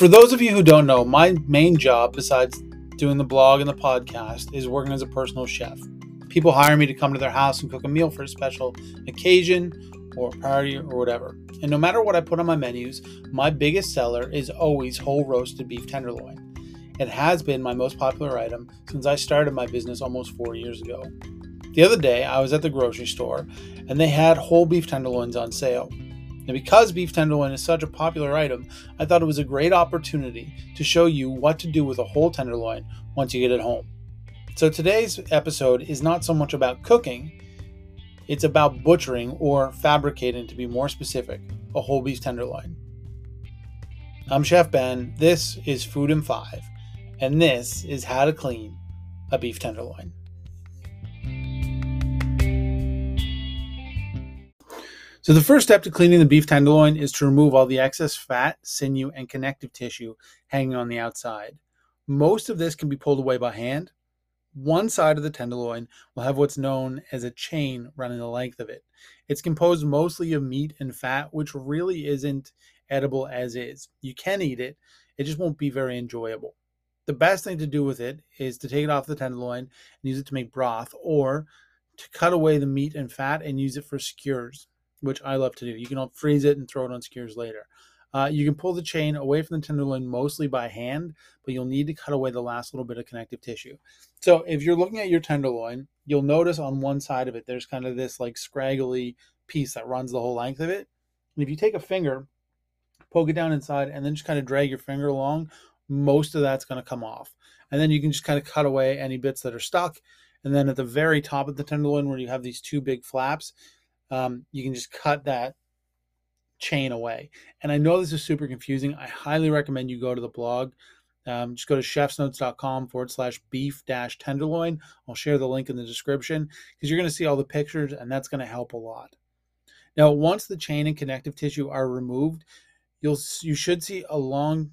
For those of you who don't know, my main job, besides doing the blog and the podcast, is working as a personal chef. People hire me to come to their house and cook a meal for a special occasion or party or whatever. And no matter what I put on my menus, my biggest seller is always whole roasted beef tenderloin. It has been my most popular item since I started my business almost four years ago. The other day, I was at the grocery store and they had whole beef tenderloins on sale. And because beef tenderloin is such a popular item, I thought it was a great opportunity to show you what to do with a whole tenderloin once you get it home. So today's episode is not so much about cooking it's about butchering or fabricating, to be more specific, a whole beef tenderloin. I'm Chef Ben. This is Food in Five, and this is how to clean a beef tenderloin. So, the first step to cleaning the beef tenderloin is to remove all the excess fat, sinew, and connective tissue hanging on the outside. Most of this can be pulled away by hand, one side of the tenderloin will have what's known as a chain running the length of it. It's composed mostly of meat and fat, which really isn't edible as is. You can eat it, it just won't be very enjoyable. The best thing to do with it is to take it off the tenderloin and use it to make broth or to cut away the meat and fat and use it for skewers, which I love to do. You can freeze it and throw it on skewers later. Uh, you can pull the chain away from the tenderloin mostly by hand, but you'll need to cut away the last little bit of connective tissue. So if you're looking at your tenderloin, you'll notice on one side of it, there's kind of this like scraggly piece that runs the whole length of it. And if you take a finger, poke it down inside, and then just kind of drag your finger along, most of that's going to come off. And then you can just kind of cut away any bits that are stuck. And then at the very top of the tenderloin, where you have these two big flaps, um, you can just cut that chain away. And I know this is super confusing. I highly recommend you go to the blog. Um, just go to chefsnotes.com forward slash beef dash tenderloin. I'll share the link in the description because you're going to see all the pictures and that's going to help a lot. Now, once the chain and connective tissue are removed, you'll you should see a long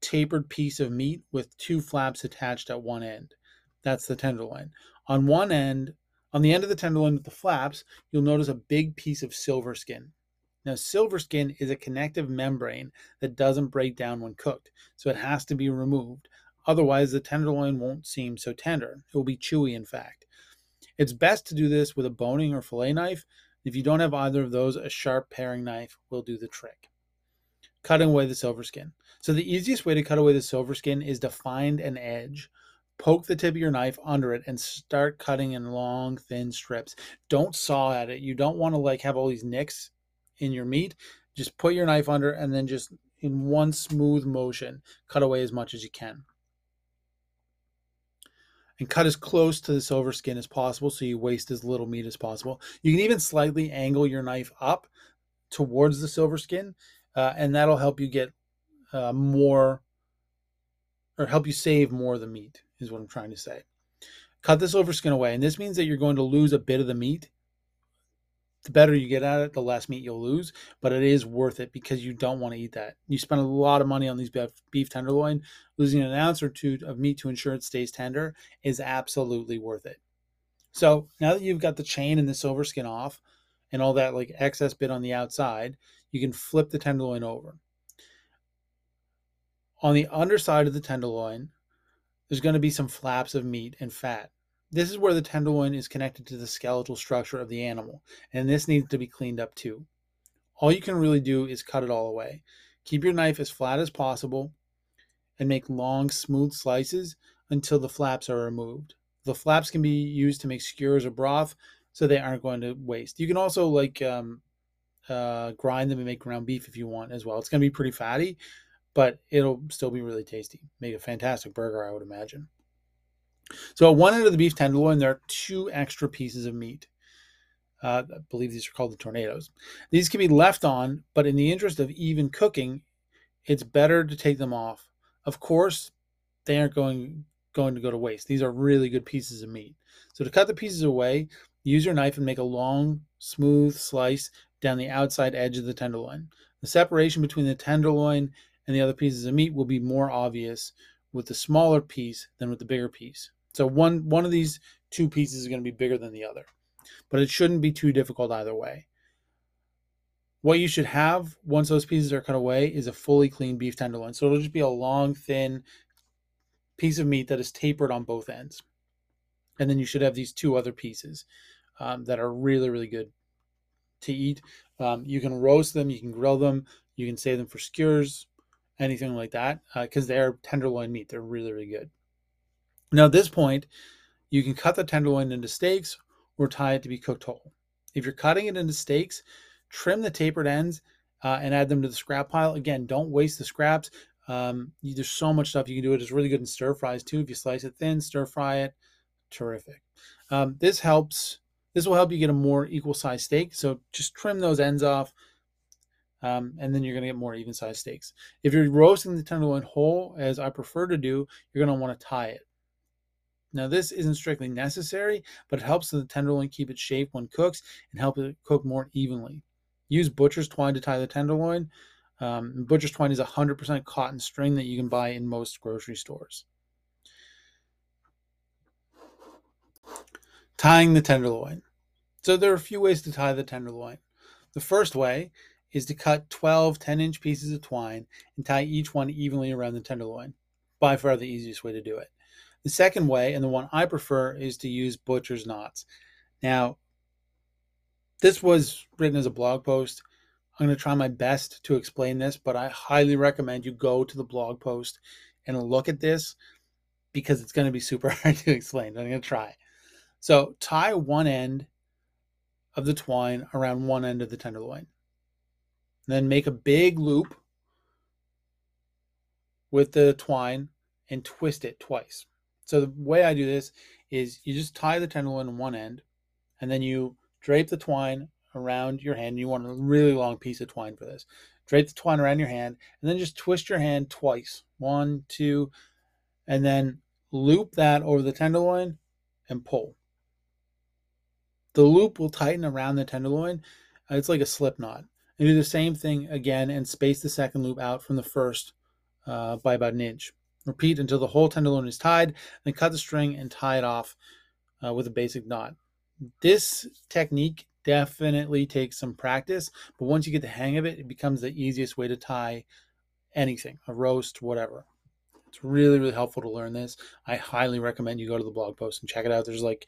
tapered piece of meat with two flaps attached at one end. That's the tenderloin. On one end, on the end of the tenderloin with the flaps, you'll notice a big piece of silver skin. Now, silver skin is a connective membrane that doesn't break down when cooked, so it has to be removed. Otherwise, the tenderloin won't seem so tender. It will be chewy, in fact. It's best to do this with a boning or fillet knife. If you don't have either of those, a sharp paring knife will do the trick. Cutting away the silver skin. So, the easiest way to cut away the silver skin is to find an edge. Poke the tip of your knife under it and start cutting in long, thin strips. Don't saw at it. You don't want to like have all these nicks in your meat, just put your knife under and then just in one smooth motion, cut away as much as you can. And cut as close to the silver skin as possible so you waste as little meat as possible. You can even slightly angle your knife up towards the silver skin, uh, and that'll help you get uh, more or help you save more of the meat, is what I'm trying to say. Cut this silver skin away, and this means that you're going to lose a bit of the meat the better you get at it, the less meat you'll lose. But it is worth it because you don't want to eat that. You spend a lot of money on these beef tenderloin. Losing an ounce or two of meat to ensure it stays tender is absolutely worth it. So now that you've got the chain and the silver skin off and all that like excess bit on the outside, you can flip the tenderloin over. On the underside of the tenderloin, there's going to be some flaps of meat and fat. This is where the tenderloin is connected to the skeletal structure of the animal, and this needs to be cleaned up too. All you can really do is cut it all away. Keep your knife as flat as possible and make long, smooth slices until the flaps are removed. The flaps can be used to make skewers or broth, so they aren't going to waste. You can also like um, uh, grind them and make ground beef if you want as well. It's going to be pretty fatty, but it'll still be really tasty. Make a fantastic burger, I would imagine. So at one end of the beef tenderloin, there are two extra pieces of meat. Uh, I believe these are called the tournedos. These can be left on, but in the interest of even cooking, it's better to take them off. Of course, they aren't going going to go to waste. These are really good pieces of meat. So to cut the pieces away, use your knife and make a long, smooth slice down the outside edge of the tenderloin. The separation between the tenderloin and the other pieces of meat will be more obvious with the smaller piece than with the bigger piece. So one one of these two pieces is going to be bigger than the other. But it shouldn't be too difficult either way. What you should have once those pieces are cut away is a fully clean beef tenderloin. So it'll just be a long, thin piece of meat that is tapered on both ends. And then you should have these two other pieces um, that are really, really good to eat. Um, you can roast them, you can grill them, you can save them for skewers, anything like that, because uh, they're tenderloin meat. They're really, really good. Now, at this point, you can cut the tenderloin into steaks or tie it to be cooked whole. If you're cutting it into steaks, trim the tapered ends uh, and add them to the scrap pile. Again, don't waste the scraps. Um, you, there's so much stuff you can do. It is really good in stir fries too. If you slice it thin, stir fry it, terrific. Um, this helps. This will help you get a more equal size steak. So just trim those ends off, um, and then you're going to get more even sized steaks. If you're roasting the tenderloin whole, as I prefer to do, you're going to want to tie it. Now, this isn't strictly necessary, but it helps the tenderloin keep its shape when cooked and help it cook more evenly. Use butcher's twine to tie the tenderloin. Um, butcher's twine is 100% cotton string that you can buy in most grocery stores. Tying the tenderloin. So there are a few ways to tie the tenderloin. The first way is to cut 12 10 inch pieces of twine and tie each one evenly around the tenderloin. By far the easiest way to do it. The second way, and the one I prefer, is to use butcher's knots. Now, this was written as a blog post. I'm going to try my best to explain this, but I highly recommend you go to the blog post and look at this because it's going to be super hard to explain. I'm going to try. So, tie one end of the twine around one end of the tenderloin. Then make a big loop with the twine and twist it twice. So the way I do this is you just tie the tenderloin on one end, and then you drape the twine around your hand. You want a really long piece of twine for this. Drape the twine around your hand, and then just twist your hand twice. One, two, and then loop that over the tenderloin and pull. The loop will tighten around the tenderloin. It's like a slip knot. And do the same thing again and space the second loop out from the first uh, by about an inch. Repeat until the whole tenderloin is tied, then cut the string and tie it off uh, with a basic knot. This technique definitely takes some practice, but once you get the hang of it, it becomes the easiest way to tie anything, a roast, whatever. It's really, really helpful to learn this. I highly recommend you go to the blog post and check it out. There's like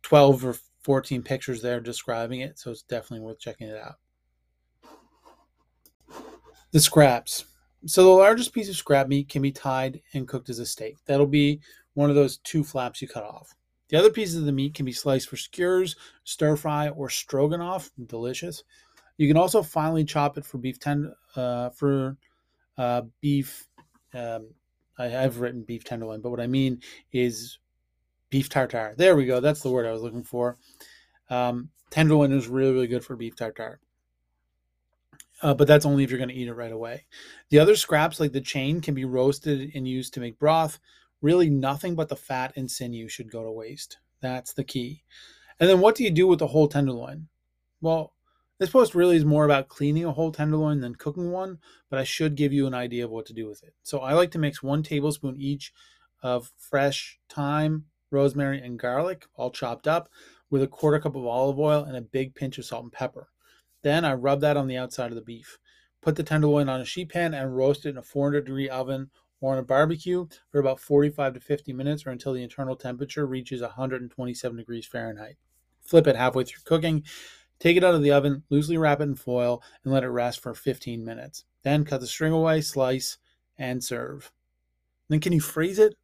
12 or 14 pictures there describing it, so it's definitely worth checking it out. The scraps. So the largest piece of scrap meat can be tied and cooked as a steak. That'll be one of those two flaps you cut off. The other pieces of the meat can be sliced for skewers, stir fry, or stroganoff. Delicious. You can also finely chop it for beef ten uh, for uh, beef. Um, I have written beef tenderloin, but what I mean is beef tartare. There we go. That's the word I was looking for. Um, tenderloin is really, really good for beef tartare uh, but that's only if you're going to eat it right away. The other scraps, like the chain, can be roasted and used to make broth. Really, nothing but the fat and sinew should go to waste. That's the key. And then, what do you do with the whole tenderloin? Well, this post really is more about cleaning a whole tenderloin than cooking one, but I should give you an idea of what to do with it. So, I like to mix one tablespoon each of fresh thyme, rosemary, and garlic, all chopped up, with a quarter cup of olive oil and a big pinch of salt and pepper. Then I rub that on the outside of the beef. Put the tenderloin on a sheet pan and roast it in a 400 degree oven or on a barbecue for about 45 to 50 minutes or until the internal temperature reaches 127 degrees Fahrenheit. Flip it halfway through cooking. Take it out of the oven, loosely wrap it in foil, and let it rest for 15 minutes. Then cut the string away, slice, and serve. Then can you freeze it?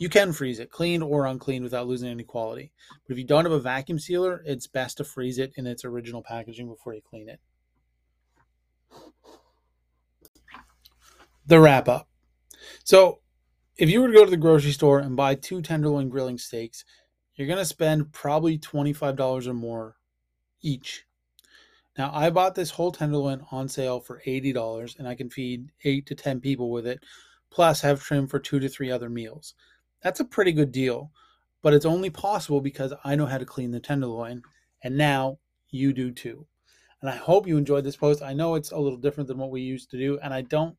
You can freeze it, clean or unclean, without losing any quality. But if you don't have a vacuum sealer, it's best to freeze it in its original packaging before you clean it. The wrap up. So, if you were to go to the grocery store and buy two tenderloin grilling steaks, you're going to spend probably $25 or more each. Now, I bought this whole tenderloin on sale for $80 and I can feed 8 to 10 people with it, plus have trim for 2 to 3 other meals. That's a pretty good deal, but it's only possible because I know how to clean the tenderloin, and now you do too. And I hope you enjoyed this post. I know it's a little different than what we used to do, and I don't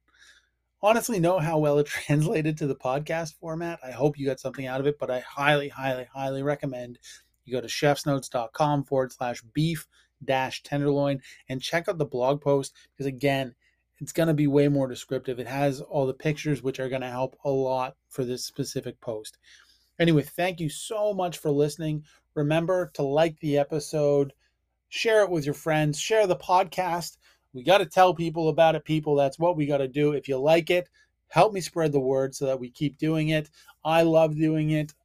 honestly know how well it translated to the podcast format. I hope you got something out of it, but I highly, highly, highly recommend you go to chefsnotes.com forward slash beef dash tenderloin and check out the blog post because again, it's going to be way more descriptive. It has all the pictures, which are going to help a lot for this specific post. Anyway, thank you so much for listening. Remember to like the episode, share it with your friends, share the podcast. We got to tell people about it, people. That's what we got to do. If you like it, help me spread the word so that we keep doing it. I love doing it,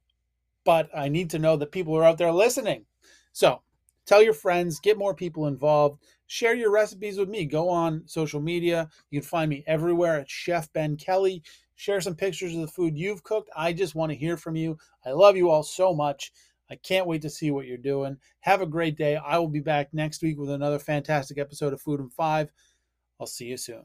but I need to know that people are out there listening. So tell your friends, get more people involved, share your recipes with me. Go on social media. You can find me everywhere at Chef Ben Kelly. Share some pictures of the food you've cooked. I just want to hear from you. I love you all so much. I can't wait to see what you're doing. Have a great day. I will be back next week with another fantastic episode of Food in Five. I'll see you soon.